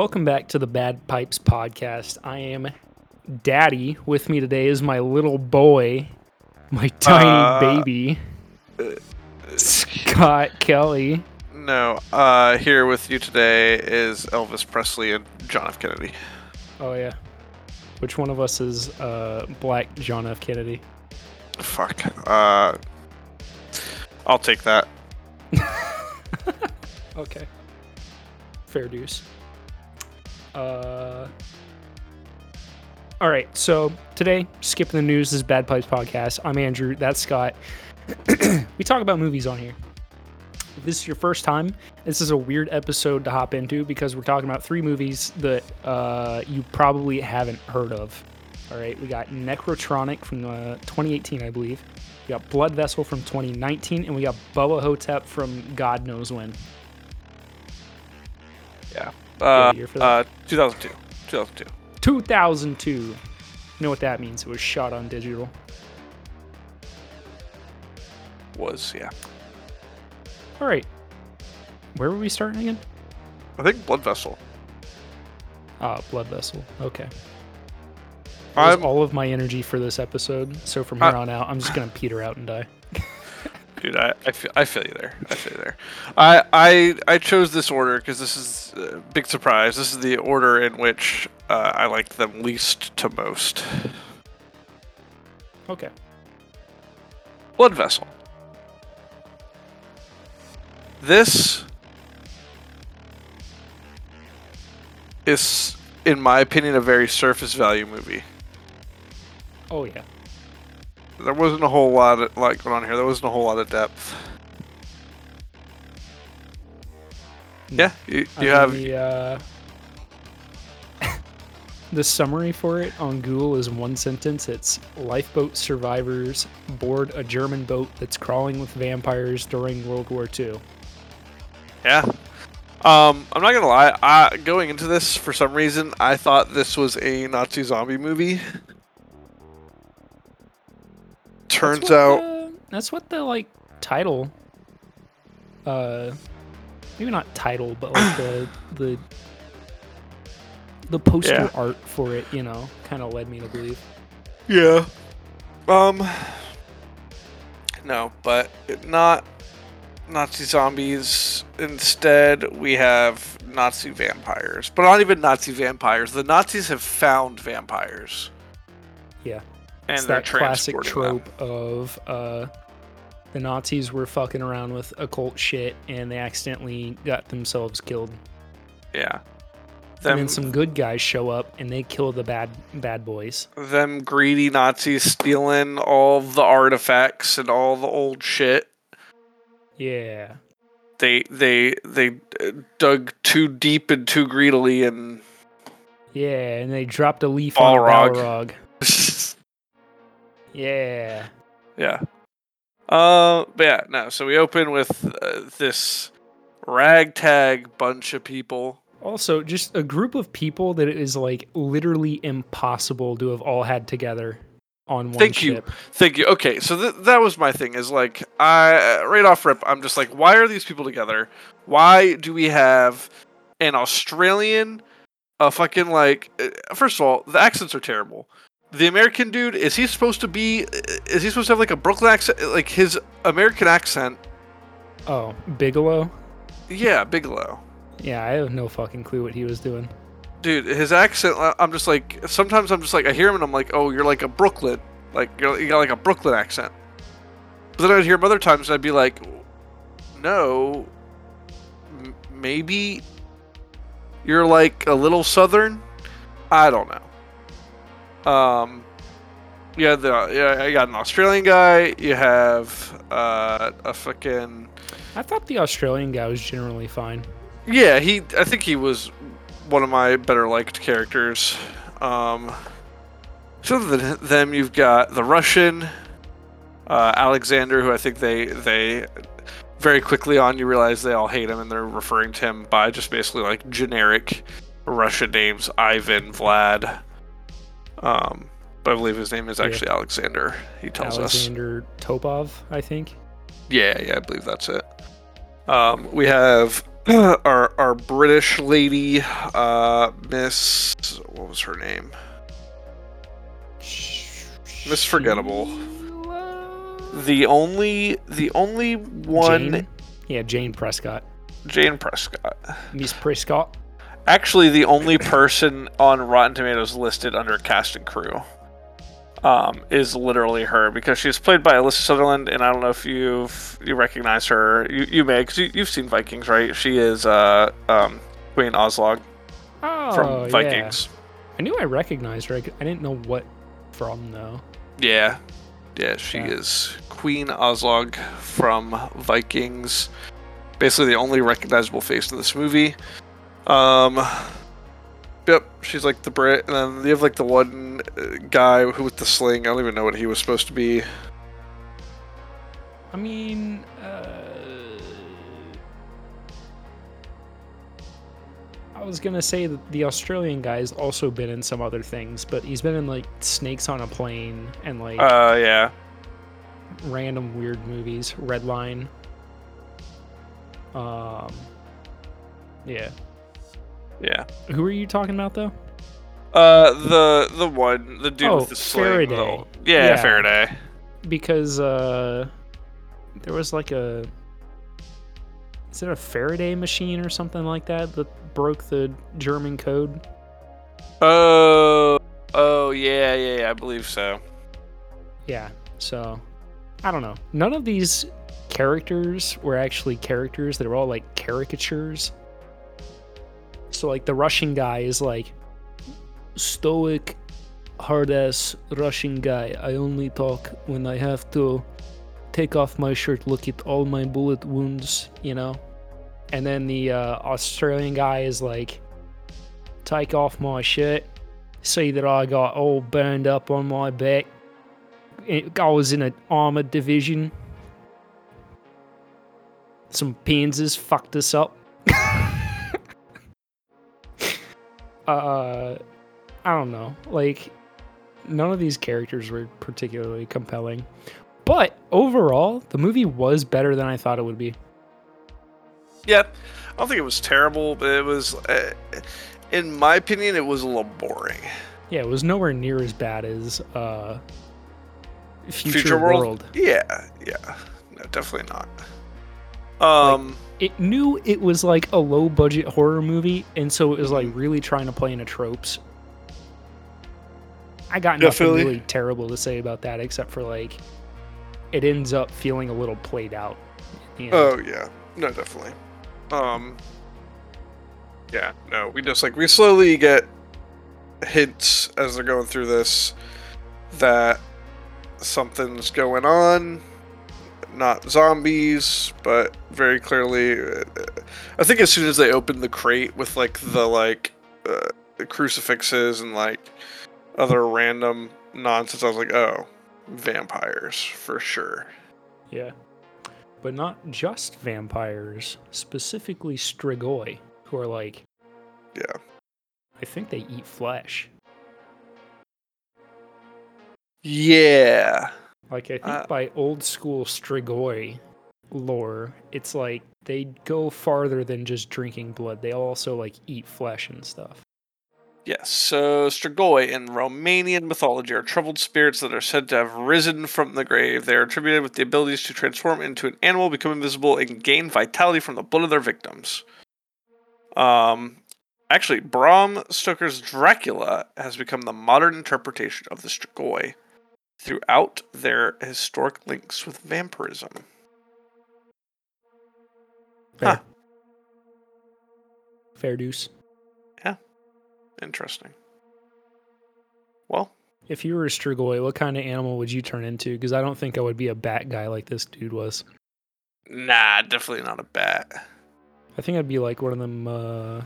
Welcome back to the Bad Pipes podcast. I am Daddy. With me today is my little boy, my tiny Uh, baby, Scott Kelly. No, uh, here with you today is Elvis Presley and John F. Kennedy. Oh yeah. Which one of us is uh, Black John F. Kennedy? Fuck. Uh, I'll take that. Okay. Fair dues. Uh. All right. So today, skipping the news. This is Bad Pipes podcast. I'm Andrew. That's Scott. we talk about movies on here. If this is your first time, this is a weird episode to hop into because we're talking about three movies that uh, you probably haven't heard of. All right, we got Nekrotronic from uh, 2018, I believe. We got Blood Vessel from 2019, and we got Bubba Ho-Tep from God knows when. Yeah. Uh, year for that? uh, 2002. 2002. 2002. You know what that means? It was shot on digital. Was, yeah. All right. Where were we starting again? I think Blood Vessel. Ah, Blood Vessel. Okay. That was I'm, all of my energy for this episode. So from here I- on out, I'm just gonna peter out and die. Dude, I, I, feel, I feel you there. I feel you there. I, I, I chose this order because this is a big surprise. This is the order in which uh, I like them least to most. Okay. Blood Vessel. This is, in my opinion, a very surface value movie. Oh yeah. There wasn't a whole lot of, like going on here. There wasn't a whole lot of depth. Yeah, you, you have the, uh, the summary for it on Google is one sentence. It's lifeboat survivors board a German boat that's crawling with vampires during World War II. Yeah. Um, I'm not gonna lie. I, going into this, for some reason, I thought this was a Nazi zombie movie. Turns That's out, the- that's what the like title uh maybe not title but like the the the poster Yeah. art for it you know kind of led me to believe yeah. Um. No, but not Nazi zombies. Instead, we have Nazi vampires, but not even Nazi vampires. The Nazis have found vampires, yeah and it's that classic transporting them. trope of uh the nazis were fucking around with occult shit and they accidentally got themselves killed Yeah. and Them, then some good guys show up and they kill the bad bad boys them greedy Nazis stealing all the artifacts and all the old shit. yeah They they they uh, dug too deep and too greedily, and yeah and they dropped a leaf on a Balrog. Balrog. yeah yeah. Uh, but yeah, no. So we open with uh, this ragtag bunch of people. Also, just a group of people that it is like literally impossible to have all had together on one ship. Thank you. Thank you. Okay, so th- that was my thing. Is like I right off rip, I'm just like, why are these people together? Why do we have an Australian, a fucking like? uh, First of all, the accents are terrible. The American dude is he supposed to be? Is he supposed to have like a Brooklyn accent? Like his American accent? Oh, Bigelow? Yeah, Bigelow. Yeah, I have no fucking clue what he was doing. Dude, his accent. I'm just like sometimes I'm just like I hear him and I'm like, oh, you're like a Brooklyn, like you're, you got like a Brooklyn accent. But then I'd hear him other times and I'd be like, no, m- maybe you're like a little Southern. I don't know. Um, yeah, the yeah, I got an Australian guy. You have uh, a fucking I thought the Australian guy was generally fine. Yeah, he. I think he was one of my better liked characters. Um, so than them, you've got the Russian uh, Alexander, who I think they they very quickly on you realize they all hate him and they're referring to him by just basically like generic Russian names, Ivan, Vlad. Um, but I believe his name is Yeah. actually Alexander. He tells us. Alexander Topov, I think. Yeah, yeah, I believe that's it. Um, we have our our British lady, uh, Miss, what was her name? Miss Forgettable. The only the only one Jane? Yeah, Jane Prescott. Jane Prescott. Miss Prescott. Actually, the only person on Rotten Tomatoes listed under cast and crew um, is literally her because she's played by Alyssa Sutherland, and I don't know if you've you recognize her. You, you may because you, you've seen Vikings, right? She is uh, um, Queen Aslaug Oh, from yeah. Vikings. I knew I recognized her. I didn't know what from though. Yeah, yeah, she Yeah. is Queen Aslaug from Vikings. Basically, the only recognizable face in this movie. Um, yep, she's like the Brit, and then you have like the one uh, guy who with the sling. I don't even know what he was supposed to be. I mean, uh, I was gonna say that the Australian guy's also been in some other things, but he's been in like Snakes on a Plane and like Uh, yeah, random weird movies. Redline. Um, yeah. Yeah. Who are you talking about though? Uh, the the one, the dude Oh, with the sling. Faraday. Yeah, Yeah. Faraday. Because uh, there was like a. Is it a Faraday machine or something like that that broke the German code? Oh, oh yeah, yeah, yeah. I believe so. Yeah. So, I don't know. None of these characters were actually characters. They were all like caricatures. So, like, the Russian guy is like stoic, hard ass Russian guy. I only talk when I have to take off my shirt, look at all my bullet wounds, you know? And then the uh, Australian guy is like, take off my shirt, see that I got all burned up on my back. I was in an armored division. Some Panzers fucked us up. uh, I don't know. Like, none of these characters were particularly compelling. But overall, the movie was better than I thought it would be. Yeah, I don't think it was terrible, but it was, uh, in my opinion, it was a little boring. Yeah, it was nowhere near as bad as uh, Future, Future World. World? Yeah, yeah, no, definitely not. Um, It knew it was like a low budget horror movie, and so it was like really trying to play into tropes. I got nothing Definitely. really terrible to say about that, except for like it ends up feeling a little played out. at the end. oh yeah, no, definitely. Um, yeah, no, we just like we slowly get hints as they're going through this that something's going on. Not zombies, but very clearly, uh, I think as soon as they opened the crate with like the like uh, crucifixes and like other random nonsense, I was like, oh, vampires for sure. Yeah. But not just vampires, specifically Strigoi, who are like, Yeah. I think they eat flesh. Yeah. Like, I think Uh, by old school Strigoi lore, it's like they go farther than just drinking blood. They also like eat flesh and stuff. Yes, so Strigoi in Romanian mythology are troubled spirits that are said to have risen from the grave. They are attributed with the abilities to transform into an animal, become invisible, and gain vitality from the blood of their victims. Um, actually, Bram Stoker's Dracula has become the modern interpretation of the Strigoi throughout their historic links with vampirism. Fair. Huh. Fair deuce. Yeah. Interesting. Well, If you were a Strigoi, what kind of animal would you turn into? Because I don't think I would be a bat guy like this dude was. nah, definitely not a bat. I think I'd be like one of them, uh,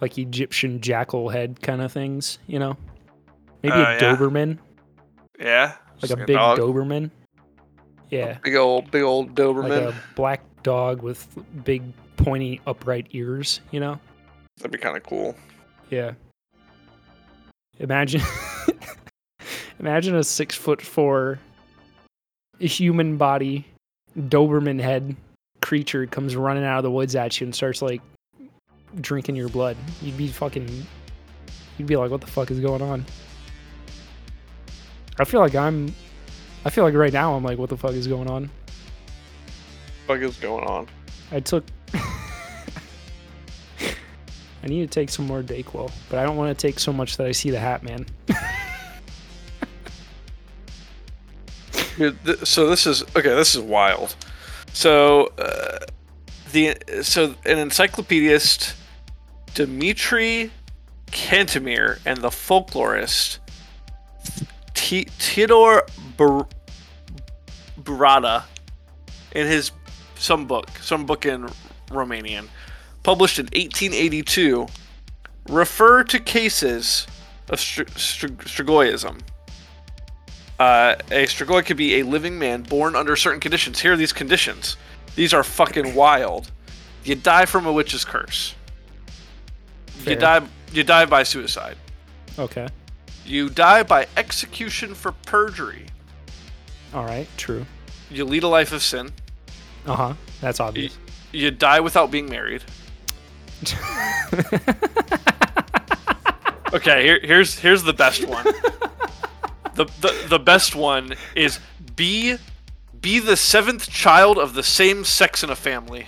like Egyptian jackal head kind of things, you know? Maybe Oh, a yeah. Doberman, Yeah, like just a big dog. Doberman. Yeah, Big old, big old Doberman. like a black dog with big pointy upright ears, you know? That'd be kind of cool. Yeah. Imagine, imagine a six foot four human body, Doberman head, creature comes running out of the woods at you and starts like drinking your blood. You'd be fucking. You'd be like, what the fuck is going on? I feel like I'm. I feel like right now I'm like, what the fuck is going on? Fuck is going on? I took. I need to take some more Dayquil, but I don't want to take so much that I see the Hat Man. Dude, th- so this is okay. This is wild. So uh, the so an encyclopedist, Dmitry Cantemir, and the folklorist T- Theodore Burada, in his some book, some book in Romanian, published in 1882, refer to cases of str- str- Strigoi uh, a Strigoi could be a living man born under certain conditions. Here are these conditions. These are fucking wild. You die from a witch's curse. Fair. You die. You die by suicide. Okay. You die by execution for perjury. All right. True. You lead a life of sin. Uh huh. That's You, obvious. you die without being married. Okay, here, here's here's the best one. the, the the best one is be be the seventh child of the same sex in a family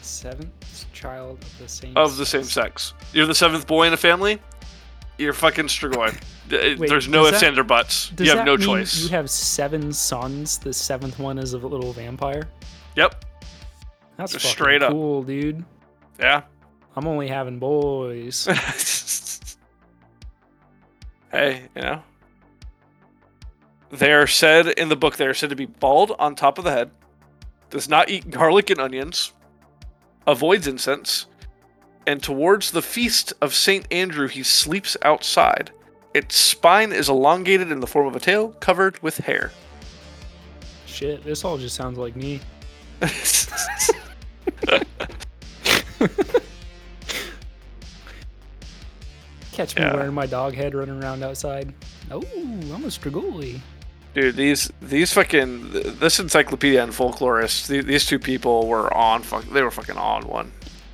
Seventh child of the same. of the same sex. You're the seventh boy in a family. You're fucking Strigoi. Uh, There's no ifs, ands, or buts. You have no choice. You have seven sons. The seventh one is a little vampire. Yep. That's Just fucking straight up. cool, dude. Yeah. I'm only having boys. hey, you know. They are said in the book they are said to be bald on top of the head, does not eat garlic and onions, avoids incense, and towards the feast of Saint Andrew he sleeps outside. Its spine is elongated in the form of a tail covered with hair. Shit, this all just sounds like me. Catch me Yeah. wearing my dog head running around outside. Oh, I'm a Strigoi. Dude, these these fucking this encyclopedia and folklorist, these, these two people were on fuck they were fucking on one.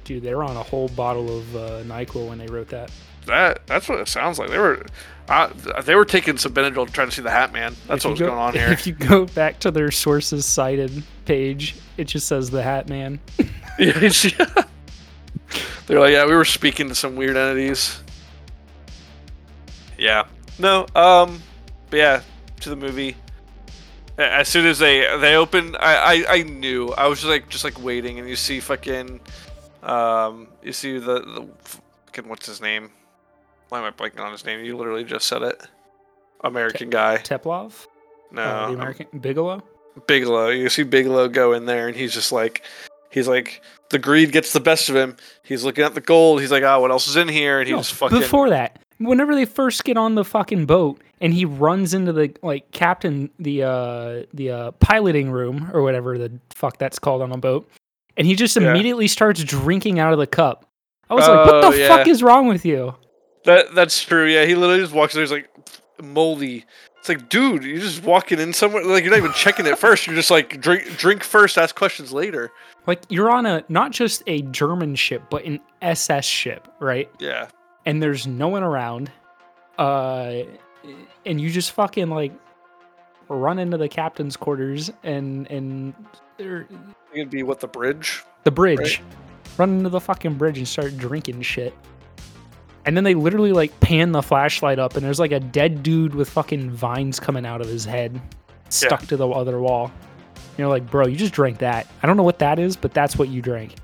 Dude, they were on a whole bottle of uh, NyQuil when they wrote that. That that's what it sounds like. They were uh, they were taking some Benadryl to try to see the Hat Man. That's If what was go- going on here. If you go back to their sources cited page, it just says the Hat Man. Yeah. They're like, yeah, we were speaking to some weird entities. Yeah. No. Um. But yeah, to the movie. As soon as they they opened, I, I I knew I was just like just like waiting, and you see fucking, um, you see the the fucking what's his name? Why am I blanking on his name? You literally just said it. American guy. Teplov? No, Uh, um, the American Bigelow? Bigelow. You see Bigelow go in there, and he's just like, he's like, the greed gets the best of him. He's looking at the gold. He's like, oh, what else is in here? And he No, just fucking. Before that, whenever they first get on the fucking boat and he runs into the like captain the uh the uh piloting room or whatever the fuck that's called on a boat, and he just Yeah. immediately starts drinking out of the cup. I was like, what Oh, the yeah. fuck is wrong with you? That that's true. Yeah, he literally just walks in. He's like moldy. It's like, dude, you're just walking in somewhere. Like you're not even checking it first. You're just like drink drink first, ask questions later. Like you're on a not just a German ship, but an SS ship, right? Yeah. And there's no one around. Uh and you just fucking like run into the captain's quarters and and It'd be what the bridge. the bridge. Run into the fucking bridge and start drinking shit. And then they literally like pan the flashlight up and there's like a dead dude with fucking vines coming out of his head stuck to the other wall. And you're like, bro, you just drank that. I don't know what that is, but that's what you drank.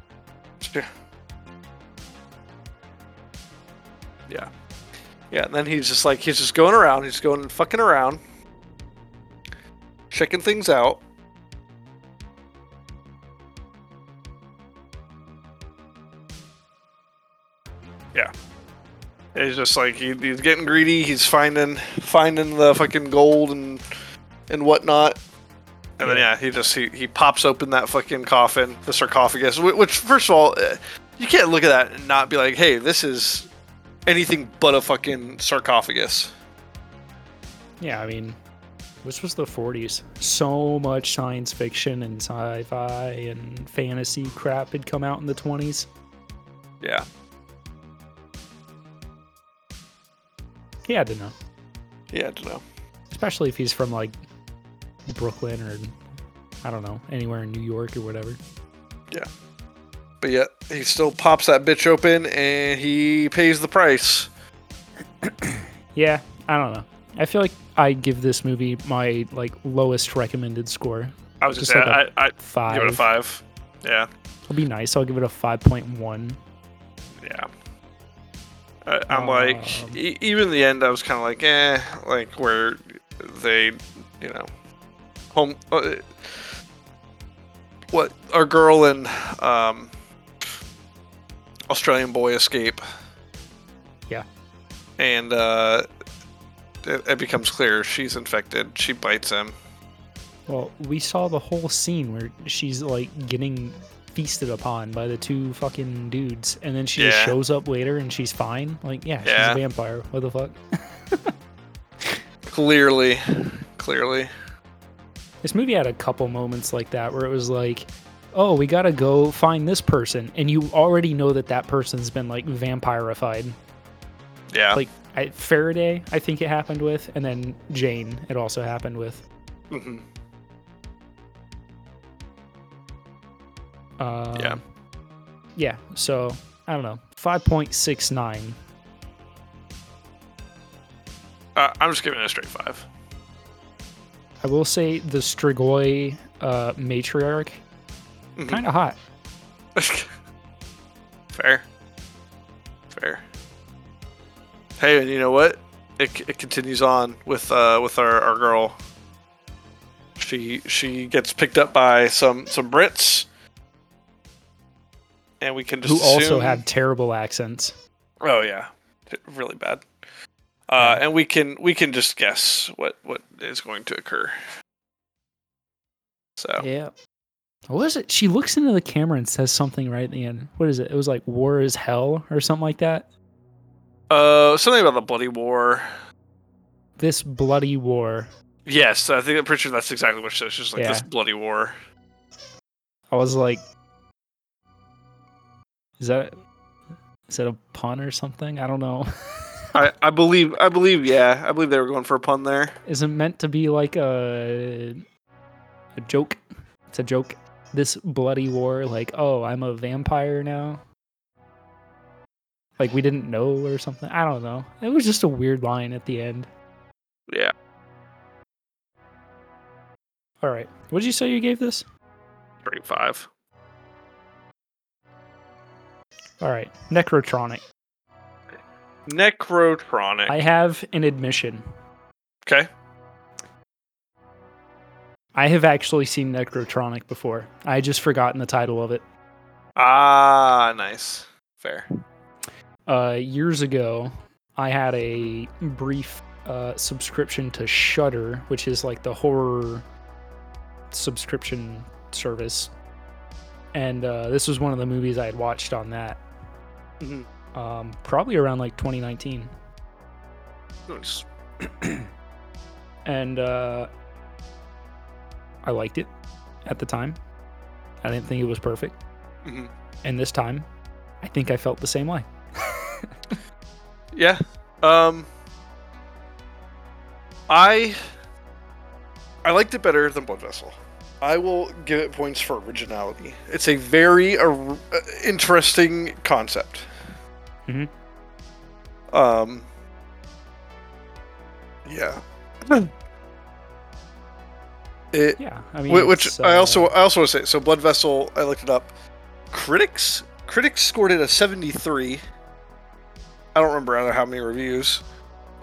Yeah. Yeah. Yeah, and then he's just like he's just going around, he's going fucking around, checking things out. Yeah. It's just like he, he's getting greedy. He's finding finding the fucking gold and and whatnot. And then Yeah. he just he, he pops open that fucking coffin, the sarcophagus. Which first of all, uh, you can't look at that and not be like, hey, this is anything but a fucking sarcophagus. Yeah, I mean, This was the 40s. So much science fiction and sci-fi and fantasy crap had come out in the 20s. Yeah. He had to know, Yeah, I don't know. especially if he's from like Brooklyn or I don't know anywhere in New York or whatever. Yeah. But yet he still pops that bitch open and he pays the price. Yeah, I don't know. I feel like I give this movie my like lowest recommended score. I was Just just, like saying, I, I Five. give it a five. Yeah, It'll be nice. I'll give it a five point one. yeah. I, I'm like, Um, e- even the end, I was kind of like, eh, like where they, you know, home, uh, what our girl and um, Australian boy escape. Yeah. And uh, it, it becomes clear she's infected. She bites him. Well, we saw the whole scene where she's like getting feasted upon by the two fucking dudes, and then she just shows up later and she's fine. Like, yeah, she's a vampire. What the fuck? Clearly, clearly. This movie had a couple moments like that where it was like, oh, we gotta go find this person, and you already know that that person's been like vampirified. Yeah. Like I, Faraday, I think it happened with, and then Jane, it also happened with. hmm Um, Yeah. Yeah. So I don't know, five point six nine. Uh, I'm just giving it a straight five. I will say the Strigoi uh, matriarch, Mhm. kind of hot. Fair. Fair. Hey, and you know what? It, it continues on with uh with our, our girl. She she gets picked up by some some Brits, and we can just Who also assume- had terrible accents. oh yeah, really bad. Uh, and we can we can just guess what what is going to occur. So Yeah. What was it? She looks into the camera and says something right at the end. What is it? It was like "war is hell" or something like that. uh, something about the bloody war. This bloody war. Yes, I think I'm pretty sure that's exactly what she says. Just like Yeah. this bloody war. I was like, is that is that a pun or something? I don't know. I, I believe I believe yeah I believe they were going for a pun there. is it meant to be like a a joke? It's a joke. This bloody war, like, oh, I'm a vampire now. Like we didn't know or something. I don't know. It was just a weird line at the end. Yeah, All right. What did you say you gave this? straight five. All right. Nekrotronic. Nekrotronic. I have an admission. okay. I have actually seen Nekrotronic before. I had just forgotten the title of it. Ah, nice. Fair. Uh, years ago, I had a brief uh, subscription to Shudder, which is like the horror subscription service. And uh, this was one of the movies I had watched on that, Mhm. um, probably around like 2019. Nice. and uh, I liked it at the time. I didn't think it was perfect, Mhm. and this time, I think I felt the same way. Yeah. Um. I. I liked it better than Blood Vessel. I will give it points for originality. It's a very uh, interesting concept. Mhm. Um. Yeah. It, Yeah, I mean, which it's, I uh, also I also want to say so Blood Vessel I looked it up. Critics critics scored it a 73. I don't remember how many reviews.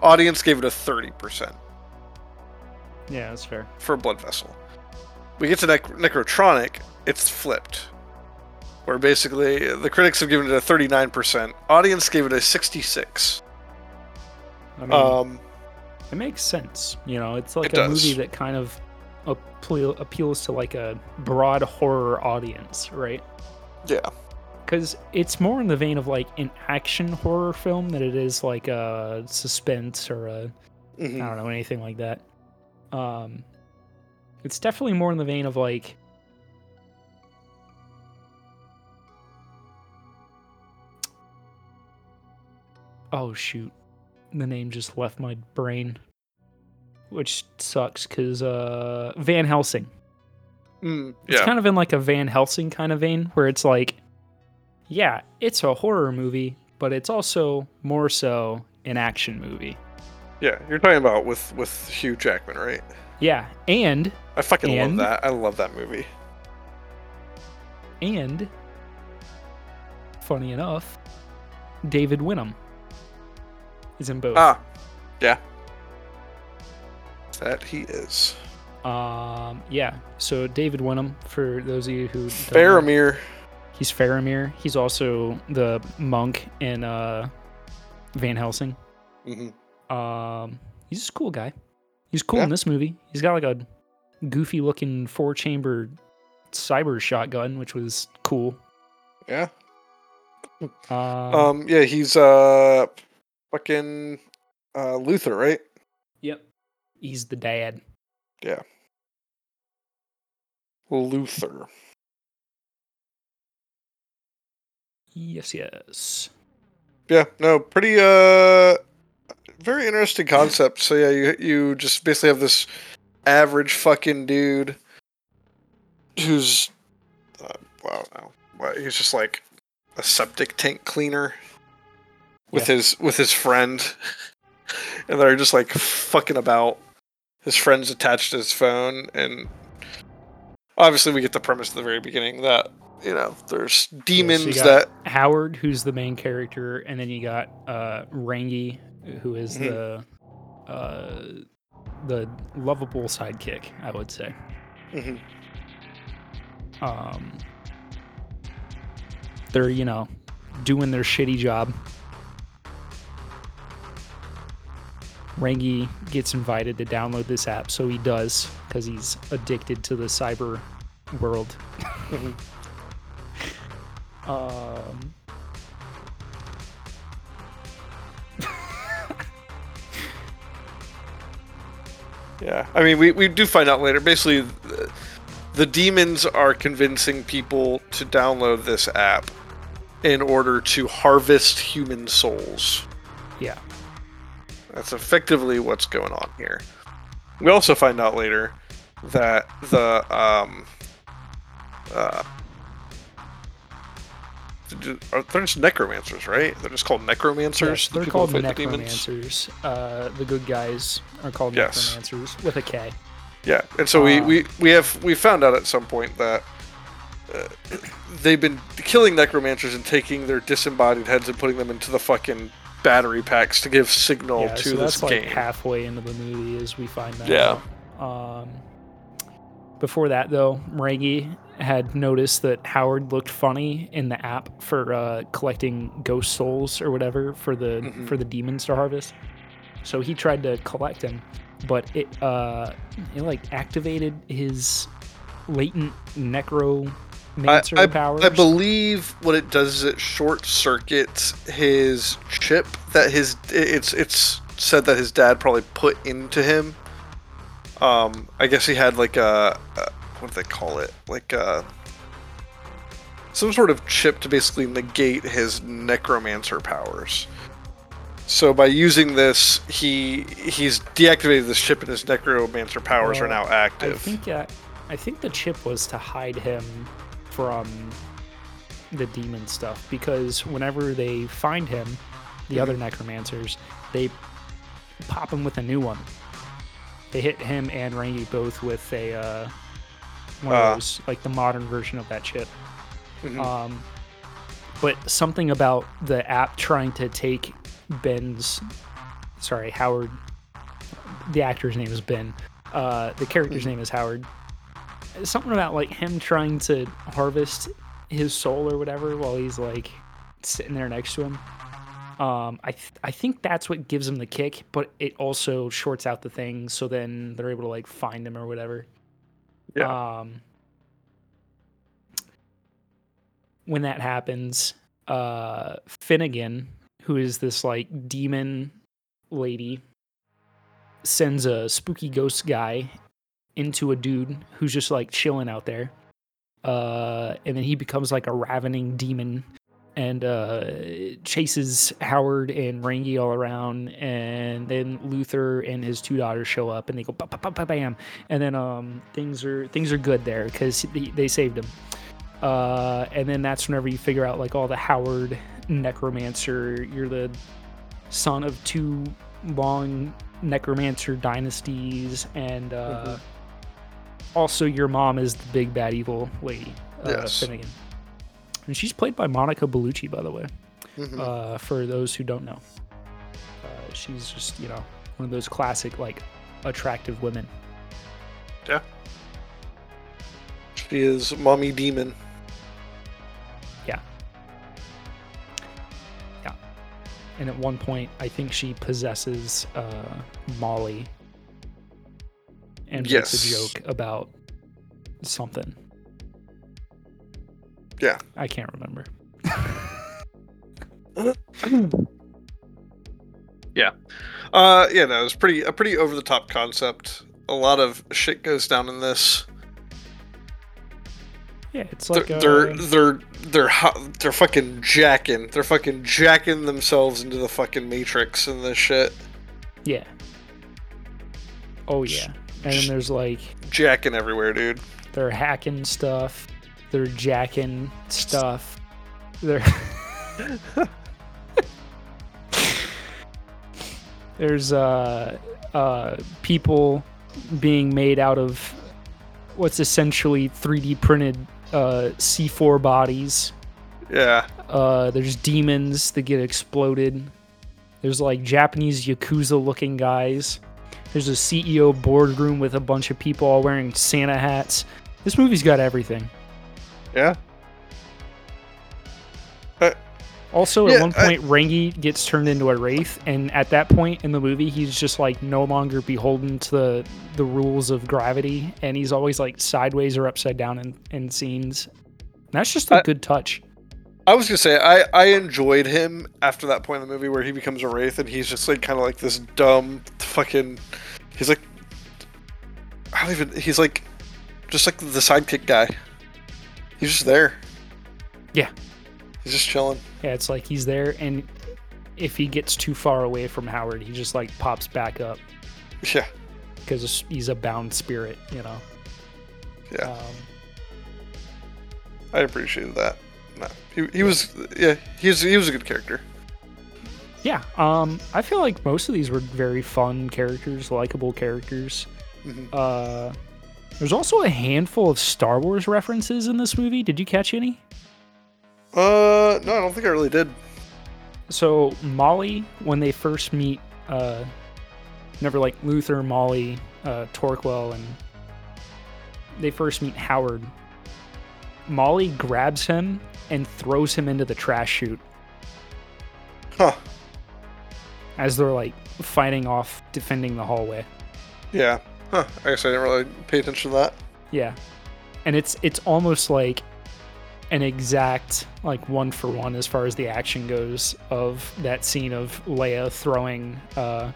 Audience gave it a 30% yeah, that's fair. for Blood Vessel. We get to Nec- Nekrotronic, it's flipped. Where basically the critics have given it a 39%, audience gave it a 66. I mean, Um it makes sense. You know, it's like It a does. movie that kind of appeal, appeals to like a broad horror audience, right? yeah. Because it's more in the vein of like an action horror film than it is like a suspense or a Mhm. I don't know anything like that. Um, it's definitely more in the vein of like. Oh shoot, the name just left my brain, which sucks because uh, Van Helsing. Mm, It's kind of in like a Van Helsing kind of vein where it's like, yeah, it's a horror movie, but it's also more so an action movie. yeah. You're talking about with with Hugh Jackman, right? Yeah, and I fucking And- love that. I love that movie. and funny enough, David Wenham is in both. Ah, yeah. That he is. Um, yeah. So David Wenham, for those of you who don't know, he's Faramir. He's also the monk in uh, Van Helsing. hmm Um, he's just a cool guy. He's cool Yeah. in this movie. He's got like a goofy looking four chamber cyber shotgun, which was cool. Yeah. Um, Um. Yeah. He's uh, fucking uh, Luther, right? yep. He's the dad. Yeah. Luther. Yes, yes. Yeah. No. Pretty. Uh. Very interesting concept. So yeah, you you just basically have this average fucking dude who's uh, wow, no, well, he's just like a septic tank cleaner with his with his friend, and they're just like fucking about. His friend's attached to his phone, and obviously we get the premise at the very beginning that you know there's demons that Howard, who's the main character, and then you got uh, Rangi, who is Mhm. the uh, the lovable sidekick, I would say. Mhm. Um, they're you know doing their shitty job. Rangi gets invited to download this app, so he does because he's addicted to the cyber world. Mhm. Um, Yeah, I mean, we, we do find out later. Basically, the, the demons are convincing people to download this app in order to harvest human souls. yeah, That's effectively what's going on here. We also find out later that the um uh are they're just necromancers, right? They're just called necromancers. They're people called fight the necromancers. Uh, the good guys are called Yes. necromancers with a K. Yeah, and so we, Um, we we have we found out at some point that uh, they've been killing necromancers and taking their disembodied heads and putting them into the fucking battery packs to give signal yeah, to so this that's like halfway into the movie as we find that. Yeah. Um, before that, though, Rangi had noticed that Howard looked funny in the app for uh, collecting ghost souls or whatever for the Mhm. for the demons to harvest. So he tried to collect him, but it uh, it like activated his latent necromancer I, powers. I believe what it does is it short circuits his chip that his it's it's said that his dad probably put into him. Um, I guess he had like a, a what do they call it? Like a some sort of chip to basically negate his necromancer powers. So by using this, he he's deactivated this chip, and his necromancer powers are now active. I think uh, I think the chip was to hide him from the demon stuff because whenever they find him, the other necromancers, they pop him with a new one. They hit him and Rangi both with a uh, one Ah. of those, like the modern version of that chip. Mhm. Um, but something about the app trying to take Ben's, sorry, Howard. The actor's name is Ben. Uh, the character's name is Howard. Something about like him trying to harvest his soul or whatever while he's like sitting there next to him. Um, I th- I think that's what gives him the kick, but it also shorts out the thing, so then they're able to like find him or whatever. Yeah. Um, when that happens, uh, Finnegan, who is this like demon lady, sends a spooky ghost guy into a dude who's just like chilling out there. Uh, and then he becomes like a ravening demon and uh, chases Howard and Rangi all around. And then Luther and his two daughters show up, and they go ba ba ba bam, and then um, things are things are good there because they saved him. Uh, and then that's whenever you figure out like all the Howard necromancer. You're the son of two long necromancer dynasties, and uh, mm-hmm. also your mom is the big bad evil lady, uh, yes. Finnegan, and she's played by Monica Bellucci, by the way. Mm-hmm. Uh, for those who don't know, uh, she's just you know one of those classic like attractive women. Yeah, she is mommy demon. Yeah. Yeah. And at one point, I think she possesses uh, Molly and yes. makes a joke about something. Yeah, I can't remember. yeah, uh, yeah, no, it's pretty a pretty over the top concept. A lot of shit goes down in this. Yeah, it's like they're they're, they're they're they're fucking jacking. They're fucking jacking themselves into the fucking matrix and this shit. Yeah. Oh yeah. And then there's like jacking everywhere, dude. They're hacking stuff. They're jacking stuff. They're There's uh uh people being made out of what's essentially 3D printed uh, C4 bodies. Yeah. Uh, there's demons that get exploded. There's like Japanese yakuza looking guys. There's a CEO boardroom with a bunch of people all wearing Santa hats. This movie's got everything. Yeah. Uh, also, yeah, at one uh, point, I, Rangi gets turned into a wraith, and at that point in the movie, he's just like no longer beholden to the the rules of gravity, and he's always like sideways or upside down in, in scenes. And that's just a I, good touch. I was gonna say I I enjoyed him after that point in the movie where he becomes a wraith, and he's just like kind of like this dumb fucking. He's like, I don't even. He's like, just like the sidekick guy. He's just there. Yeah, He's just chilling. Yeah, it's like he's there, and if he gets too far away from Howard, he just like pops back up. Yeah. Because he's a bound spirit, you know. Yeah. Um, I appreciated that. No, he, he was yeah he was he was a good character. Yeah, um, I feel like most of these were very fun characters, likable characters. Mm-hmm. Uh, there's also a handful of Star Wars references in this movie. Did you catch any? Uh, no, I don't think I really did. So Molly, when they first meet, uh, never like Luther, Molly, uh, Torquil, and they first meet Howard. Molly grabs him and throws him into the trash chute. Huh. As they're like fighting off, defending the hallway. Yeah. Huh. I guess I didn't really pay attention to that. Yeah. And it's it's almost like an exact like one for one as far as the action goes of that scene of Leia throwing uh,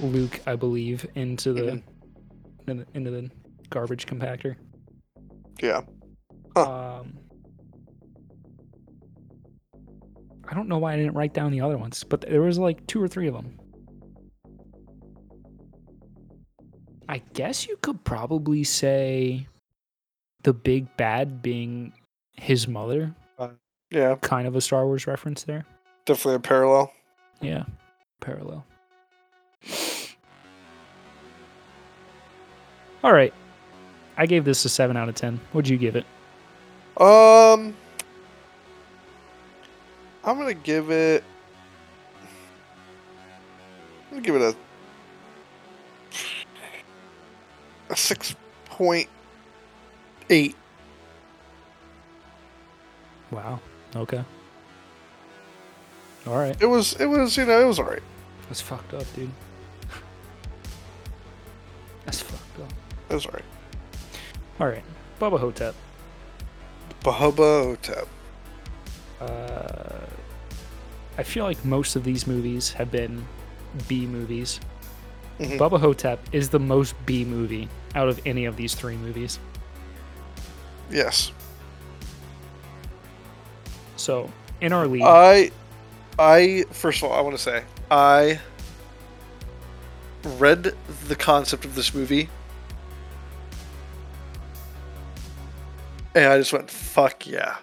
Luke, I believe, into the, mm-hmm. into the garbage compactor. Yeah. Huh. Um, I don't know why I didn't write down the other ones, but there was like two or three of them. I guess you could probably say the big bad being his mother. Uh, yeah. Kind of a Star Wars reference there. Definitely a parallel. Yeah. Parallel. All right. I gave this a 7 out of 10. What'd you give it? Um I'm going to give it I'm going to give it a a 6.8 Wow. Okay. All right. It was. It was. You know. It was all right. That's fucked up, dude. That's fucked up. It was all right. All right. Bubba Ho-Tep. Bubba Ho-Tep. Uh, I feel like most of these movies have been B movies. Mhm. Bubba Ho-Tep is the most B movie out of any of these three movies. Yes. So in our league, I, I first of all, I want to say I read the concept of this movie, and I just went, "Fuck yeah!"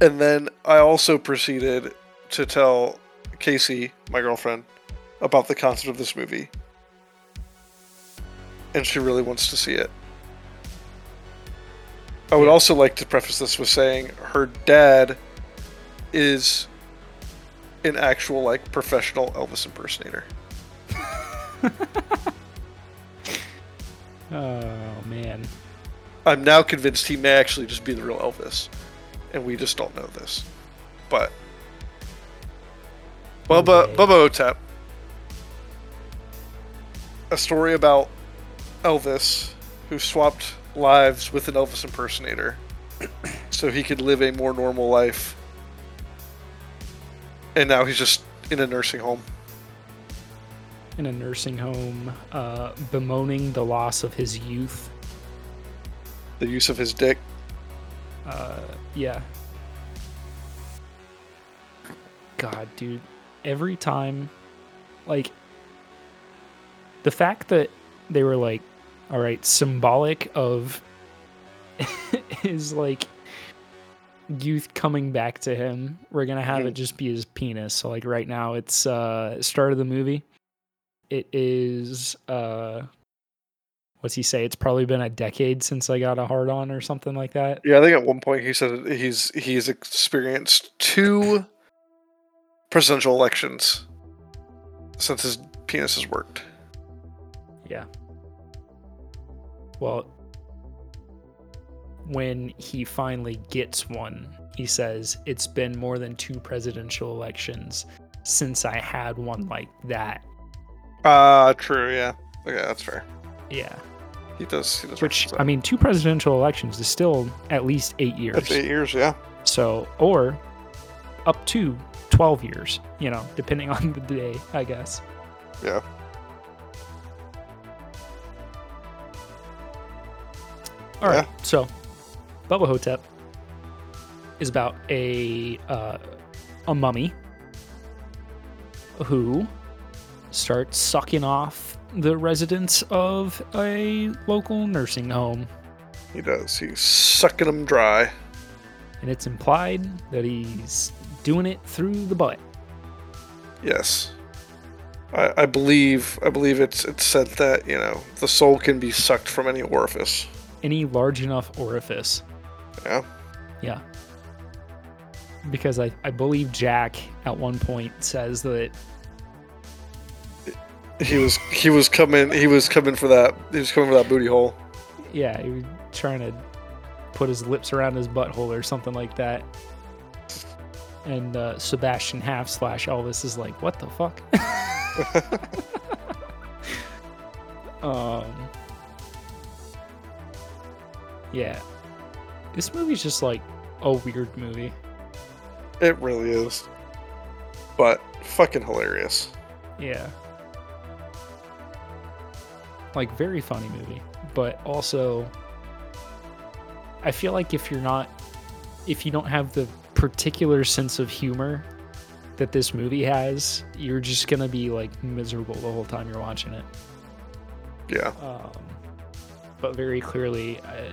And then I also proceeded to tell Casey, my girlfriend, about the concept of this movie, and she really wants to see it. I would also like to preface this with saying her dad is an actual like professional Elvis impersonator. oh man, I'm now convinced he may actually just be the real Elvis, and we just don't know this. But Bubba. Bubba Ho-Tep, a story about Elvis who swapped lives with an Elvis impersonator so he could live a more normal life. And now he's just in a nursing home. in a nursing home, uh, bemoaning the loss of his youth. The use of his dick. Uh, yeah. God, dude. Every time, like, the fact that they were like, all right, symbolic of his, like, youth coming back to him, we're gonna have it just be his penis. So, like, right now, it's, uh, start of the movie. It is, uh, what's he say? It's probably been a decade since I got a hard on or something like that. Yeah, I think at one point he said he's he's experienced two presidential elections since his penis has worked. Yeah. Well, when he finally gets one, he says, It's been more than two presidential elections since I had one like that. Ah, true. Yeah. Okay, that's fair. Yeah. He does. He does. Which, I mean, two presidential elections is still at least eight years. that's eight years. Yeah. So, or up to 12 years, you know, depending on the day, I guess. Yeah. All right. So, Bubba Ho-Tep is about a uh, a mummy who starts sucking off the residents of a local nursing home, He does. He's sucking them dry. and it's implied that he's doing it through the butt. Yes. I, I believe. I believe it's it's said that you know the soul can be sucked from any orifice. Any large enough orifice. Yeah. Yeah. Because I, I believe Jack at one point says that He was he was coming he was coming for that he was coming for that booty hole. yeah, he was trying to put his lips around his butthole or something like that. And uh, Sebastian Haff slash Elvis is like, what the fuck? um, yeah, this movie's just like a weird movie. It really is. But fucking hilarious. Yeah. Like very funny movie, but also I feel like if you're not if you don't have the particular sense of humor that this movie has, you're just to be like miserable the whole time you're watching it. Yeah. Um but very clearly I,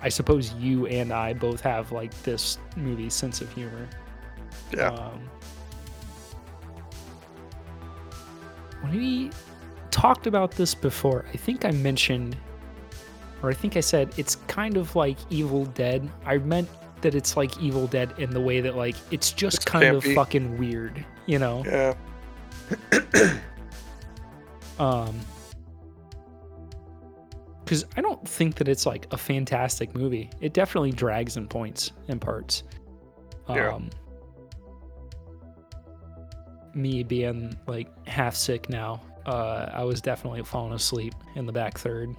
I suppose you and I both have like this movie's sense of humor. Yeah. Um, when we talked about this before, I think I mentioned, or I think I said, it's kind of like Evil Dead. I meant that it's like Evil Dead in the way that, like, it's just It's kind of fucking weird, you know? Yeah. Um, because I don't think that it's like a fantastic movie. It definitely drags in points and parts. Um, Yeah. Me being like half sick now, uh, I was definitely falling asleep in the back third.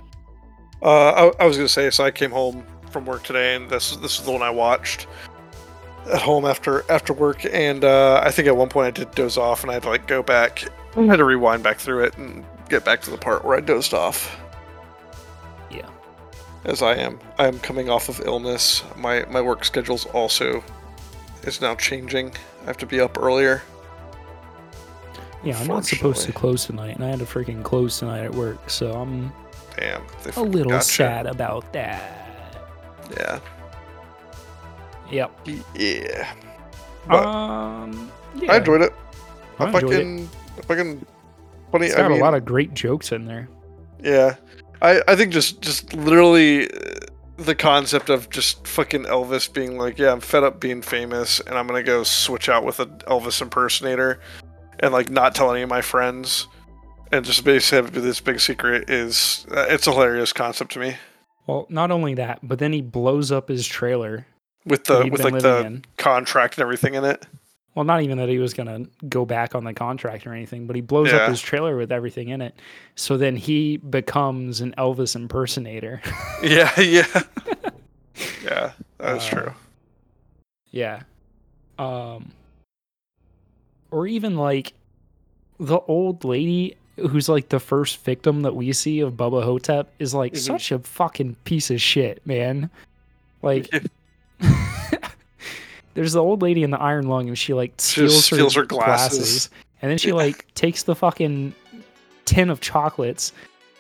Uh, I, I was gonna say, so I came home from work today, and this this is the one I watched. at home after after work, and uh, I think at one point I did doze off, and I had to like go back. I had to rewind back through it and get back to the part where I dozed off. Yeah. As I am, I am coming off of illness. My my work schedule's also is now changing. I have to be up earlier. Yeah, I'm not supposed to close tonight, and I had to freaking close tonight at work, so I'm Damn. A little sad about that. Yeah. Yep. Yeah. But um. Yeah. I enjoyed it. I I, enjoyed it. fucking, I fucking funny. It's I got mean, a lot of great jokes in there. yeah. I I think just just literally uh, the concept of just fucking Elvis being like, yeah, I'm fed up being famous, and I'm gonna go switch out with an Elvis impersonator, and like not tell any of my friends, and just basically have this big secret is uh, it's a hilarious concept to me. Well, not only that, but then he blows up his trailer With the with like the in. contract and everything in it. Well, not even that he was gonna go back on the contract or anything, but he blows Yeah. up his trailer with everything in it. So then he becomes an Elvis impersonator. Yeah, yeah, yeah. That is Uh, true. yeah. Um. Or even like the old lady who's like the first victim that we see of Bubba Ho-Tep is like Mhm. such a fucking piece of shit, man. Like there's the old lady in the iron lung and she like She steals, her, steals her glasses. glasses. and then she Yeah. like takes the fucking tin of chocolates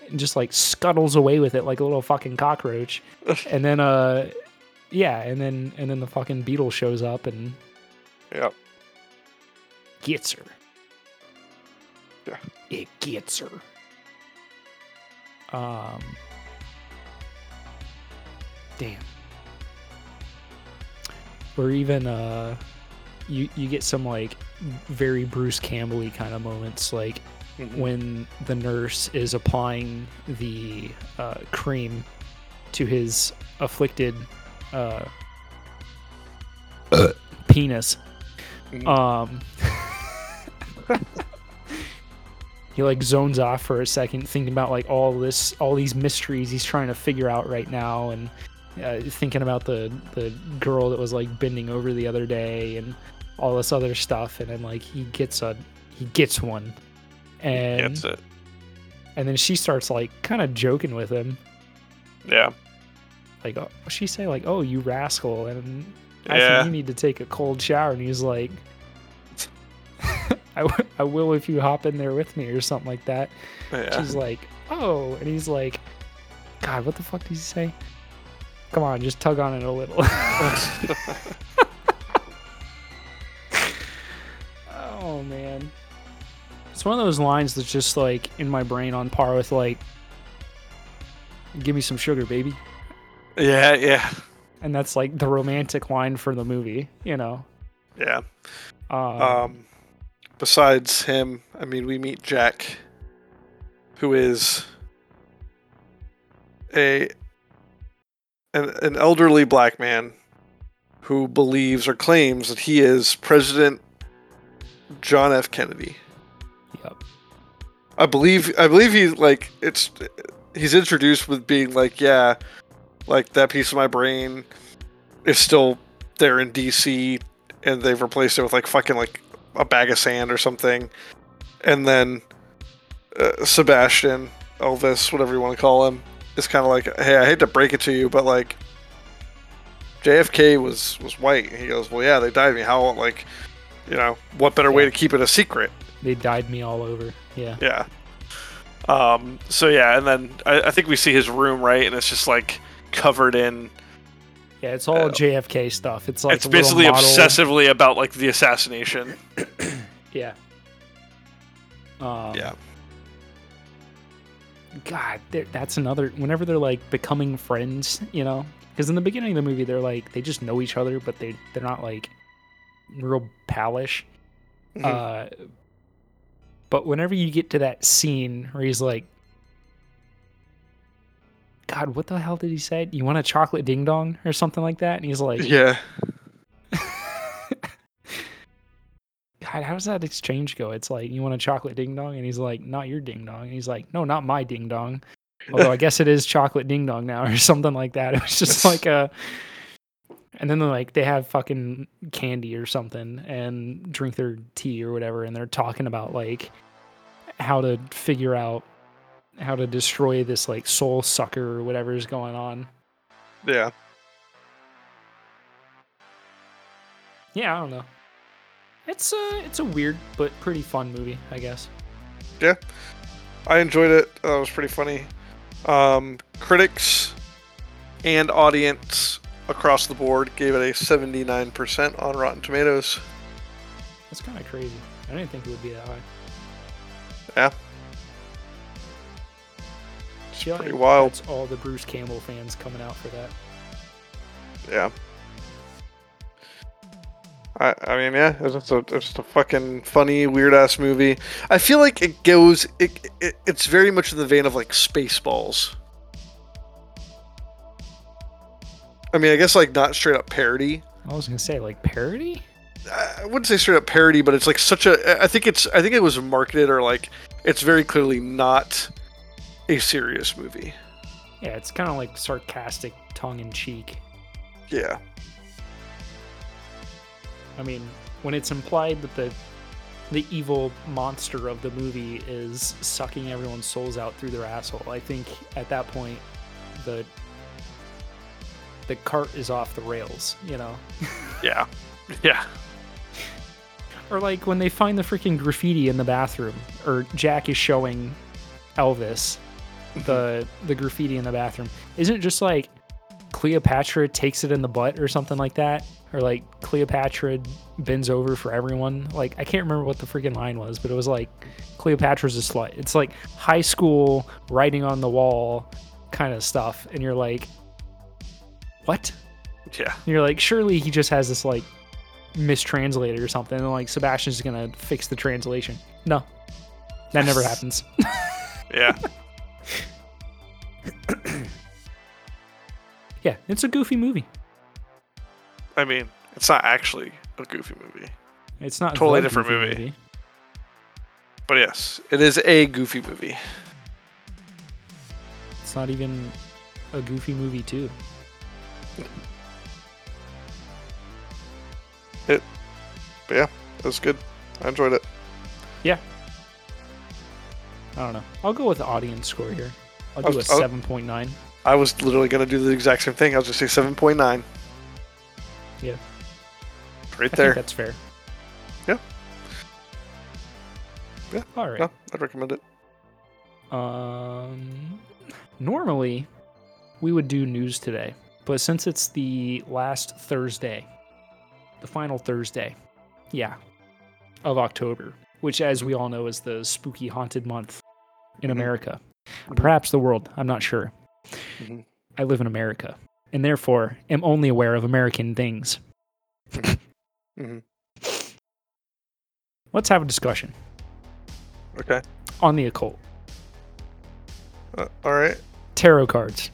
and just like scuttles away with it like a little fucking cockroach and then uh yeah and then and then the fucking beetle shows up and Yep. gets her Yeah. It gets her um damn or even uh you you get some like very bruce campbell kind of moments like Mhm. when the nurse is applying the uh, cream to his afflicted uh, penis. Mhm. Um, he like zones off for a second, thinking about like all this, all these mysteries he's trying to figure out right now, and uh, thinking about the the girl that was like bending over the other day, and all this other stuff, and then like he gets a he gets one, and Gets it. and then she starts like kind of joking with him, Yeah. like oh, she say like oh you rascal, and I Yeah. think you need to take a cold shower, and he's like. I, w- I will if you hop in there with me or something like that. Yeah. She's like, oh, and he's like, God, what the fuck did he say? Come on, just tug on it a little. oh man, it's one of those lines that's just like in my brain on par with like, "Give me some sugar, baby," yeah, yeah, and that's like the romantic line for the movie, you know. yeah. Um, Um, besides him, I mean, we meet Jack, who is a an, an elderly black man who believes or claims that he is President John F. Kennedy. yep. I believe I believe he like it's he's introduced with being like yeah like that piece of my brain is still there in DC and they've replaced it with like fucking like a bag of sand or something and then uh, Sebastian Elvis whatever you want to call him is kind of like hey I hate to break it to you but like JFK was was white he goes well yeah they died me how like you know what better way to keep it a secret They dyed me all over. Yeah. yeah. Um. So yeah, and then I, I think we see his room right, and it's just like covered in. Yeah, it's all Uh, JFK stuff. It's like it's basically obsessively about like the assassination. Yeah. Um, Yeah. God, that's another. Whenever they're like becoming friends, you know, because in the beginning of the movie they're like they just know each other, but they they're not like real palish. Mhm. Uh, but whenever you get to that scene where he's like, God, what the hell did he say? You want a chocolate ding dong or something like that? And he's like, yeah. God, how does that exchange go? It's like, you want a chocolate ding dong? And he's like, not your ding dong. And he's like, no, not my ding dong. Although I guess it is chocolate ding dong now or something like that. It was just like a, and then they're like they have fucking candy or something and drink their tea or whatever and they're talking about like how to figure out how to destroy this like soul sucker or whatever is going on Yeah. yeah i don't know it's a it's a weird but pretty fun movie i guess Yeah, I enjoyed it. That was pretty funny. Um, critics and audience across the board gave it a 79% on Rotten Tomatoes. that's kind of crazy i didn't think it would be that high Yeah. Pretty wild. that's all the bruce campbell fans coming out for that Yeah. I, I mean, yeah, it's just a, it's just a fucking funny, weird ass movie. I feel like it goes, it, it it's very much in the vein of like Spaceballs. I mean, I guess like not straight up parody. i was gonna say like parody I wouldn't say straight up parody, but it's like such a. I think it's. I think it was marketed or like it's very clearly not a serious movie. yeah it's kind of like sarcastic tongue-in-cheek Yeah. I mean, when it's implied that the the evil monster of the movie is sucking everyone's souls out through their asshole, I think at that point the the cart is off the rails, you know. Yeah. Yeah. Or like when they find the freaking graffiti in the bathroom, or Jack is showing Elvis the the graffiti in the bathroom. Isn't it just like Cleopatra takes it in the butt or something like that? Or like Cleopatra bends over for everyone. Like I can't remember what the freaking line was, but it was like Cleopatra's a slut. It's like high school writing on the wall kind of stuff, and you're like, what? Yeah. And you're like, surely he just has this like mistranslated or something, and like Sebastian's gonna fix the translation. No, that never happens. Yeah. yeah, it's a goofy movie. I mean, it's not actually a goofy movie, It's not Totally different goofy movie. but yes, it is a goofy movie. It's not even a goofy movie too. But yeah, it was good. I enjoyed it. Yeah. I don't know. I'll go with the audience score here. I'll do a was- I was- seven point nine. I was literally gonna do the exact same thing. I was just say seven point nine. Yeah. Right I think there. that's fair. Yeah. Yeah, All right. No, I'd recommend it. Um, normally we would do news today, but since it's the last Thursday, the final Thursday, yeah, of October, which, as we all know, is the spooky haunted month in Mhm. America, Mhm. perhaps the world. I'm not sure. Mhm. I live in America, and therefore am only aware of American things. Mhm. Let's have a discussion Okay. on the occult. Uh, all right. Tarot cards.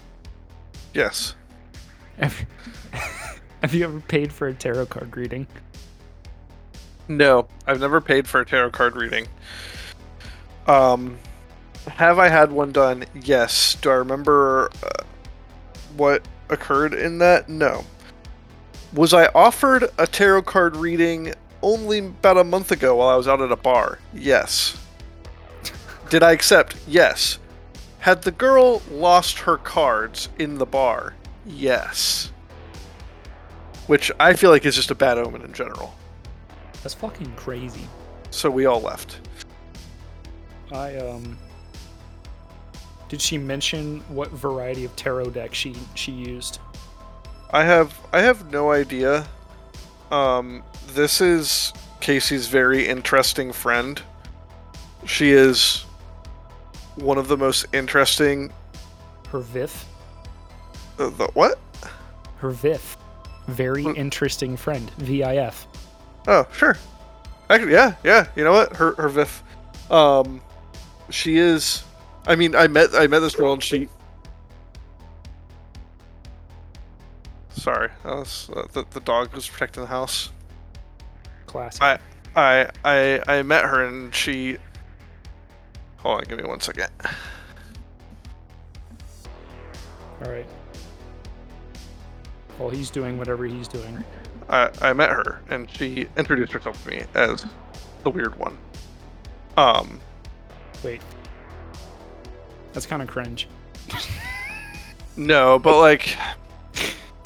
Yes. Have, have you ever paid for a tarot card reading? No, I've never paid for a tarot card reading. Um, have I had one done? Yes. Do I remember uh, what occurred in that? No. Was I offered a tarot card reading only about a month ago while I was out at a bar? Yes. Did I accept? Yes. Had the girl lost her cards in the bar? Yes. Which I feel like is just a bad omen in general. That's fucking crazy. So we all left. I um did she mention what variety of tarot deck she she used? I have I have no idea. Um, this is Casey's very interesting friend. She is one of the most interesting. Her VIF? Uh, the what? Her VIF. Very interesting friend. VIF. Oh, sure. Actually, yeah, yeah. You know what? Her her Viv. Um, she is. I mean, I met I met this girl and she. Sorry, that was, uh, the the dog was protecting the house. Classic. I I I I met her and she. Hold on, give me one second. All right. Well, he's doing whatever he's doing. I, I met her and she introduced herself to me as the weird one. Um, Wait. That's kind of cringe. no, but like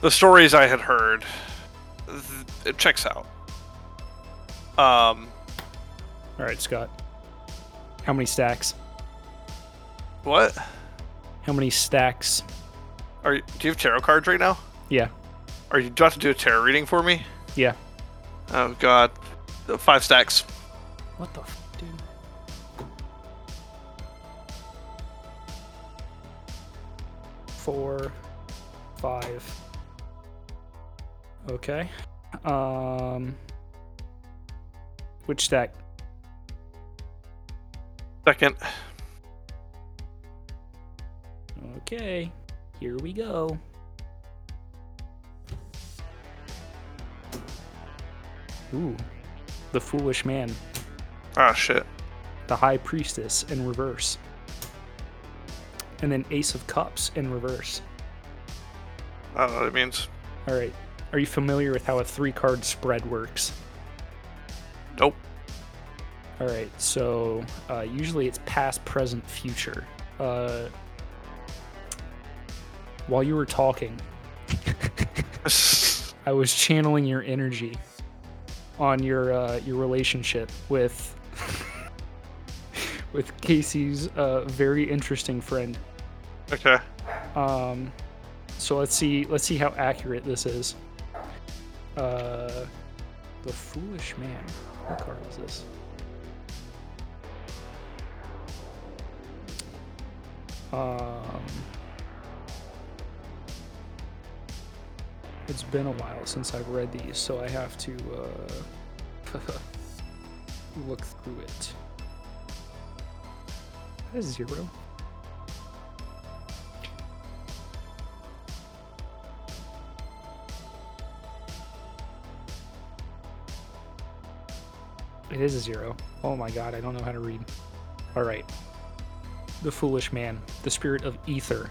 the stories I had heard, it checks out. Um, All right, Scott. How many stacks? what? How many stacks? Are you, do you have tarot cards right now? Yeah. Are you do you have to do a tarot reading for me? Yeah. Oh God, five stacks. What the Four, five. Okay. Um. Which stack? Second. Okay. Here we go. Ooh. The foolish man. Ah shit. the High Priestess in reverse. And then Ace of Cups in reverse. I don't know what it means. All right. Are you familiar with how a three card spread works? Nope. All right. So uh, usually it's past, present, future. Uh, while you were talking, I was channeling your energy on your uh, your relationship with with Casey's uh, very interesting friend. okay. Um, so let's see let's see how accurate this is. Uh, the foolish man. What card is this? Um, it's been a while since I've read these, so I have to uh, look through it. Zero. It is a zero. Oh my god, I don't know how to read. Alright. The Foolish Man, the Spirit of Ether.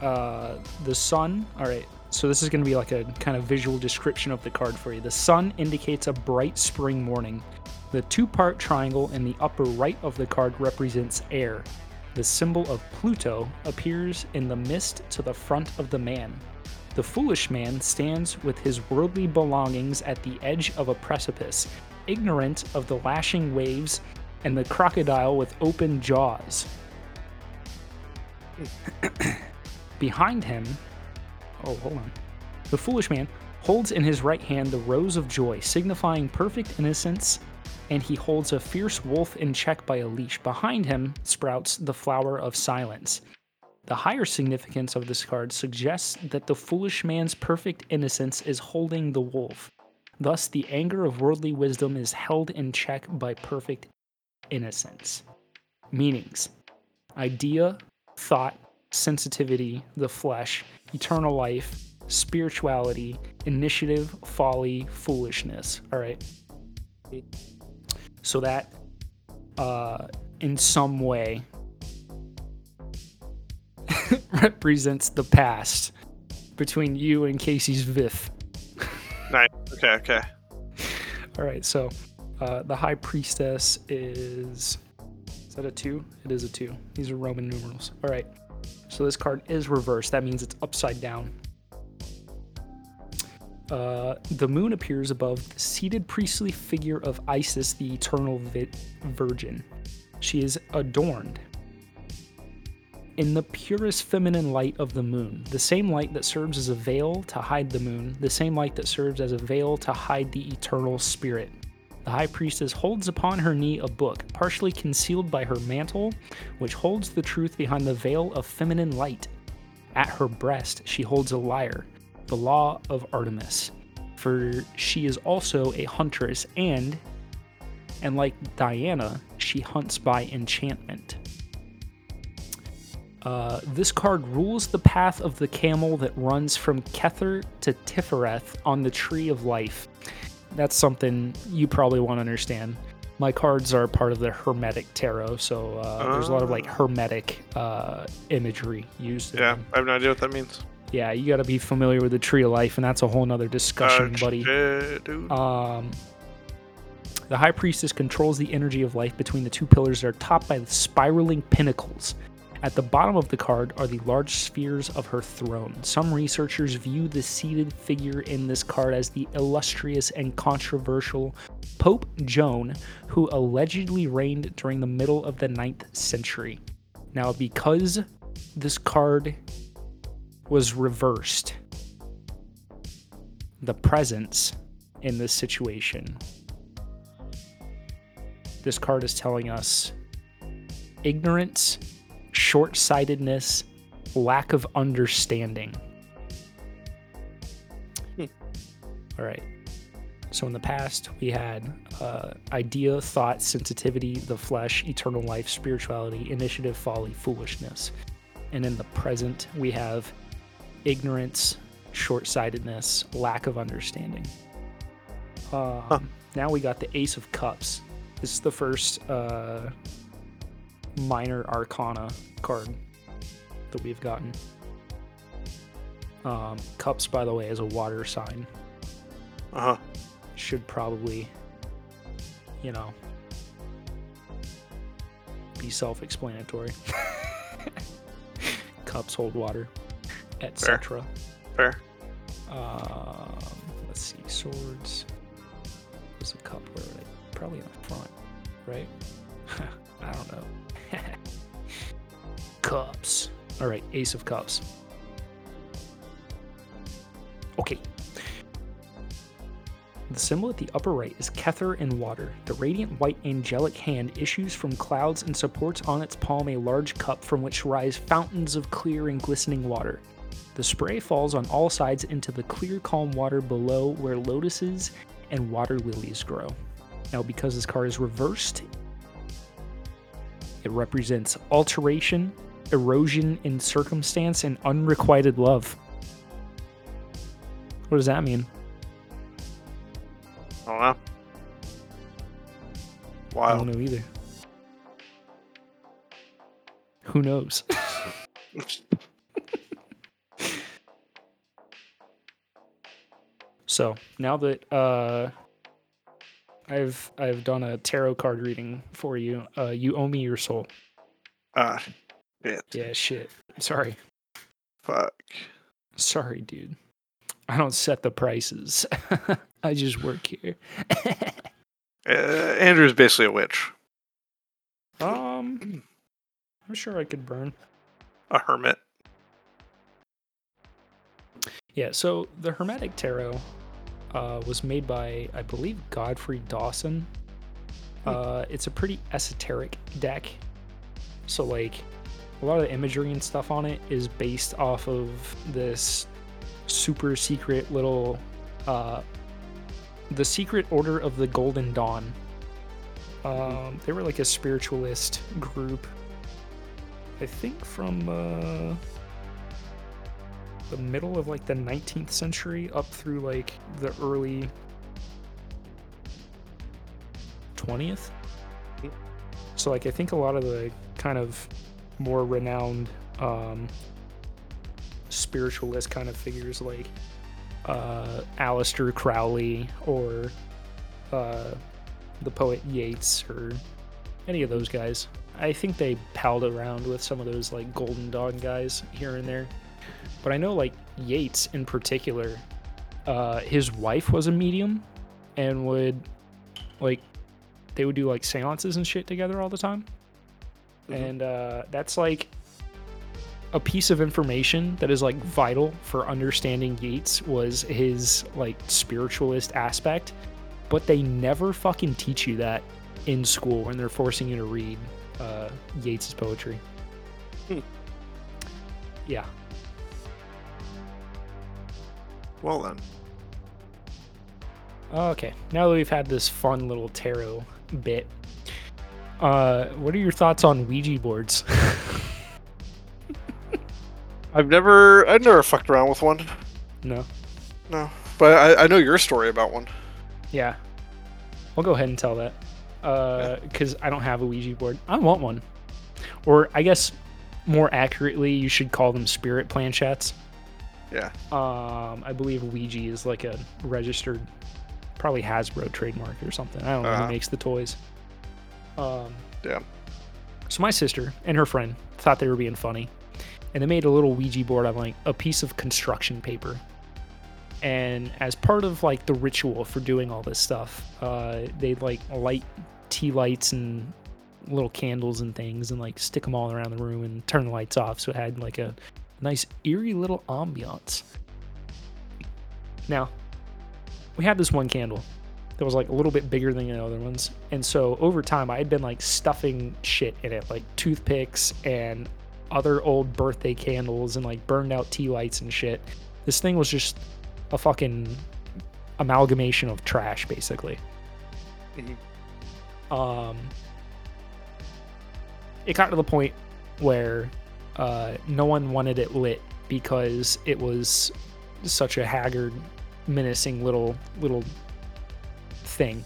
Uh, the sun. Alright, so this is going to be like a kind of visual description of the card for you. The sun indicates a bright spring morning. The two part triangle in the upper right of the card represents air. The symbol of Pluto appears in the mist to the front of the man. The foolish man stands with his worldly belongings at the edge of a precipice, ignorant of the lashing waves and the crocodile with open jaws. Behind him, oh, hold on. The foolish man holds in his right hand the rose of joy, signifying perfect innocence, and he holds a fierce wolf in check by a leash. Behind him sprouts the flower of silence. The higher significance of this card suggests that the foolish man's perfect innocence is holding the wolf. Thus, the anger of worldly wisdom is held in check by perfect innocence. Meanings idea, thought, sensitivity, the flesh, eternal life, spirituality, initiative, folly, foolishness. All right. So that, uh, in some way, represents the past between you and Casey's Vith. Nice. Okay. Okay. All right, so uh, the high priestess is is that a two? It is a two. These are Roman numerals. All right, so this card is reversed. That means it's upside down. Uh, the moon appears above the seated priestly figure of Isis, the eternal vi- virgin. She is adorned in the purest feminine light of the moon, the same light that serves as a veil to hide the moon, the same light that serves as a veil to hide the eternal spirit. The high priestess holds upon her knee a book, partially concealed by her mantle, which holds the truth behind the veil of feminine light. At her breast, she holds a lyre, the law of Artemis, for she is also a huntress and, and like Diana, she hunts by enchantment. Uh, this card rules the path of the camel that runs from Kether to Tifereth on the Tree of Life. That's something you probably want to understand. My cards are part of the Hermetic Tarot, so uh, there's a lot of like Hermetic uh, imagery used. Yeah. I have no idea what that means. Yeah, you got to be familiar with the Tree of Life, and that's a whole nother discussion, buddy. dude. Um, the High Priestess controls the energy of life between the two pillars that are topped by the spiraling pinnacles. At the bottom of the card are the large spheres of her throne. Some researchers view the seated figure in this card as the illustrious and controversial Pope Joan, who allegedly reigned during the middle of the 9th century. Now, because this card was reversed, the presence in this situation. This card is telling us ignorance, short sightedness, lack of understanding. Hmm. All right. So in the past, we had uh, idea, thought, sensitivity, the flesh, eternal life, spirituality, initiative, folly, foolishness. And in the present, we have ignorance, short sightedness, lack of understanding. Um, Now we got the Ace of Cups. This is the first uh, minor arcana card that we've gotten. Um, cups, by the way, is a water sign. Uh huh. Should probably, you know, be self explanatory. Cups hold water, etc. Fair. Um, let's see, swords. There's a cup where they? Probably in the front, right? I don't know. cups. All right, Ace of Cups. Okay. The symbol at the upper right is Kether in water. The radiant white angelic hand issues from clouds and supports on its palm a large cup from which rise fountains of clear and glistening water. The spray falls on all sides into the clear, calm water below where lotuses and water lilies grow. Now, because this card is reversed, it represents alteration, erosion in circumstance, and unrequited love. What does that mean? I don't know. I don't know either. Who knows? so now that uh, I've I've done a tarot card reading for you, uh, you owe me your soul. Ah, shit. Yeah, shit. Sorry, Fuck. sorry, dude. I don't set the prices. I just work here. Uh, Andrew's basically a witch, um, I'm sure I could burn. a hermit. Yeah, so the Hermetic Tarot uh, was made by, I believe, Godfrey Dowson. Uh, it's a pretty esoteric deck. So, like, a lot of the imagery and stuff on it is based off of this super secret little. Uh, the Secret Order of the Golden Dawn. Um, they were like a spiritualist group. I think from. Uh, the middle of like the 19th century up through like the early 20th. Mhm. So like I think a lot of the kind of more renowned um spiritualist kind of figures like uh Aleister Crowley or uh the poet Yeats or any of those guys. I think they palled around with some of those like Golden Dawn guys here and there. But I know like Yeats in particular, uh, his wife was a medium and would like they would do like seances and shit together all the time. Mhm. And uh, that's like a piece of information that is like vital for understanding Yeats was his like spiritualist aspect. But they never fucking teach you that in school when they're forcing you to read uh, Yeats's poetry. Hmm. Yeah. Well then. Okay, now that we've had this fun little tarot bit, uh, what are your thoughts on Ouija boards? I've never, I've never fucked around with one. no. No, but I, I know your story about one. Yeah. I'll go ahead and tell that. Uh, because I don't have a Ouija board. I want one. Or I guess more accurately, you should call them spirit planchettes. Yeah. Um, I believe Ouija is like a registered, probably Hasbro trademark or something. I don't know Uh-huh. who makes the toys. Um, Yeah. So my sister and her friend thought they were being funny, and they made a little Ouija board on like a piece of construction paper. And as part of like the ritual for doing all this stuff, uh, they'd like light tea lights and little candles and things, and like stick them all around the room and turn the lights off, so it had like a nice eerie little ambiance. Now, we had this one candle that was like a little bit bigger than the other ones. And so over time, I had been like stuffing shit in it, like toothpicks and other old birthday candles and like burned out tea lights and shit. This thing was just a fucking amalgamation of trash, basically. Um, it got to the point where uh, no one wanted it lit because it was such a haggard, menacing little little thing.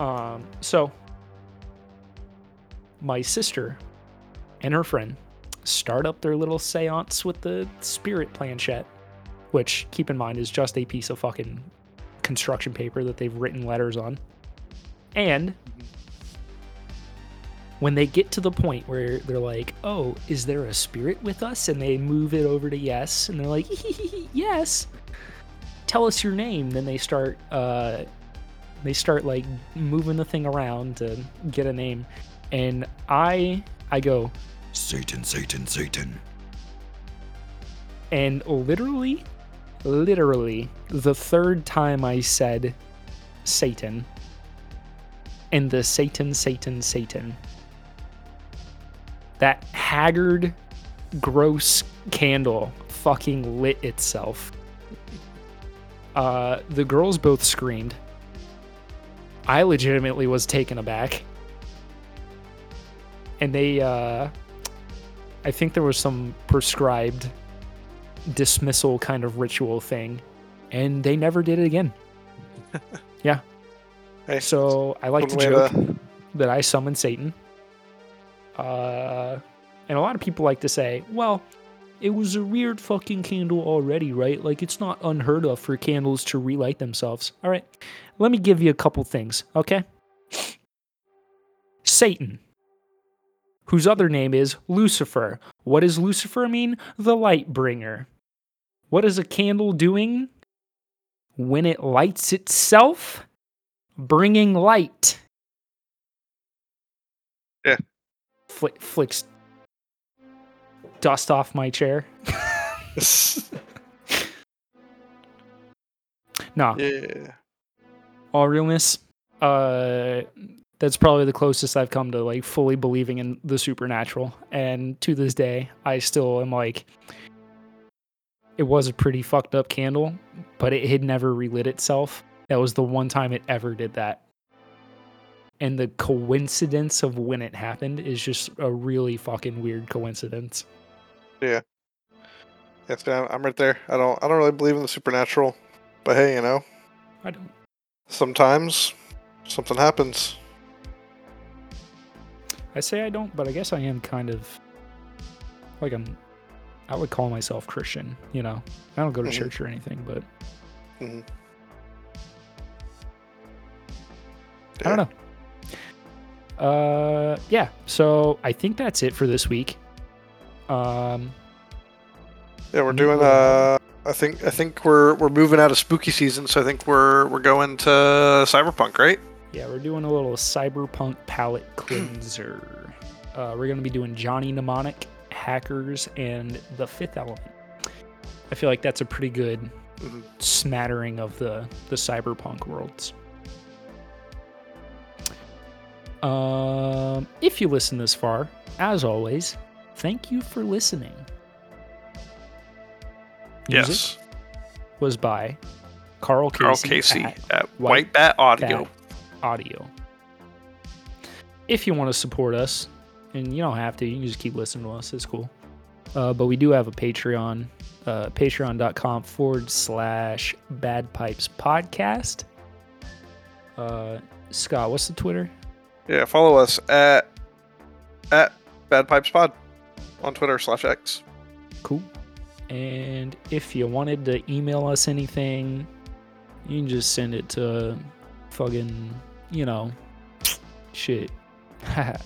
Um, so my sister and her friend start up their little seance with the spirit planchette, which keep in mind is just a piece of fucking construction paper that they've written letters on. And when they get to the point where they're like, "Oh, is there a spirit with us?" and they move it over to yes, and they're like, "Yes." Tell us your name. Then they start uh they start like moving the thing around to get a name. And I I go, Satan, Satan, Satan. and literally literally the third time I said Satan and the Satan Satan Satan that haggard gross candle fucking lit itself uh the girls both screamed I legitimately was taken aback and they uh I think there was some prescribed dismissal kind of ritual thing, and they never did it again. yeah. Hey, So I like to joke to- that I summoned Satan. Uh, and a lot of people like to say, well, it was a weird fucking candle already, right? Like, it's not unheard of for candles to relight themselves. All right, let me give you a couple things, okay? Satan, whose other name is Lucifer. What does Lucifer mean? The light bringer. What is a candle doing? When it lights itself, bringing light. Yeah. Flick, flicks dust off my chair. no, yeah. all realness, uh, that's probably the closest I've come to like fully believing in the supernatural. And to this day, I still am like, it was a pretty fucked up candle, but it had never relit itself. That was the one time it ever did that. And the coincidence of when it happened is just a really fucking weird coincidence. Yeah. Yes, man, I'm right there. I don't. I don't really believe in the supernatural, but hey, you know, I don't. sometimes something happens. I say I don't, but I guess I am kind of like I'm. I would call myself Christian. You know, I don't go to Mhm. church or anything, but Mhm. I don't know. Uh, yeah. So I think that's it for this week. Um, Yeah, we're doing. Uh, I think. I think we're we're moving out of spooky season, so I think we're we're going to cyberpunk, right? yeah, we're doing a little cyberpunk palette cleanser. Uh, we're gonna be doing Johnny Mnemonic, Hackers, and The Fifth Element. I feel like that's a pretty good Mhm. smattering of the the cyberpunk worlds. Um, if you listen this far, as always, thank you for listening. Music Yes. was by Karl Casey, Karl Casey at at, White White Bat Audio. Bat Audio. If you want to support us, and you don't have to, you can just keep listening to us. It's cool. Uh, but we do have a Patreon, uh, patreon.com forward slash bad pipes podcast. Uh, Scott, what's the Twitter? Yeah, follow us at at Bad Pipes Pod on Twitter slash X. Cool. And if you wanted to email us anything, you can just send it to fucking, you know, shit. Isn't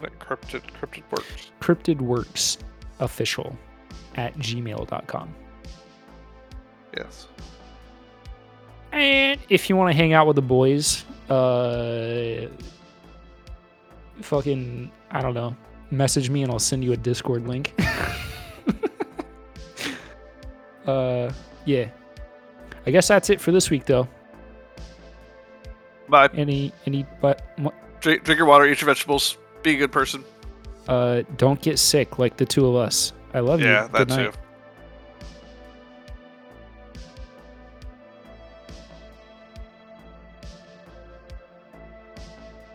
that cryptid? Cryptid works. cryptidworks official at gmail.com. Yes. And if you want to hang out with the boys, uh, fucking, I don't know, message me and I'll send you a Discord link. uh, yeah. I guess that's it for this week, though. Bye. Any, any, but, Drink, drink your water. Eat your vegetables. Be a good person. uh, don't get sick like the two of us. I love you. Yeah, Good that night. too.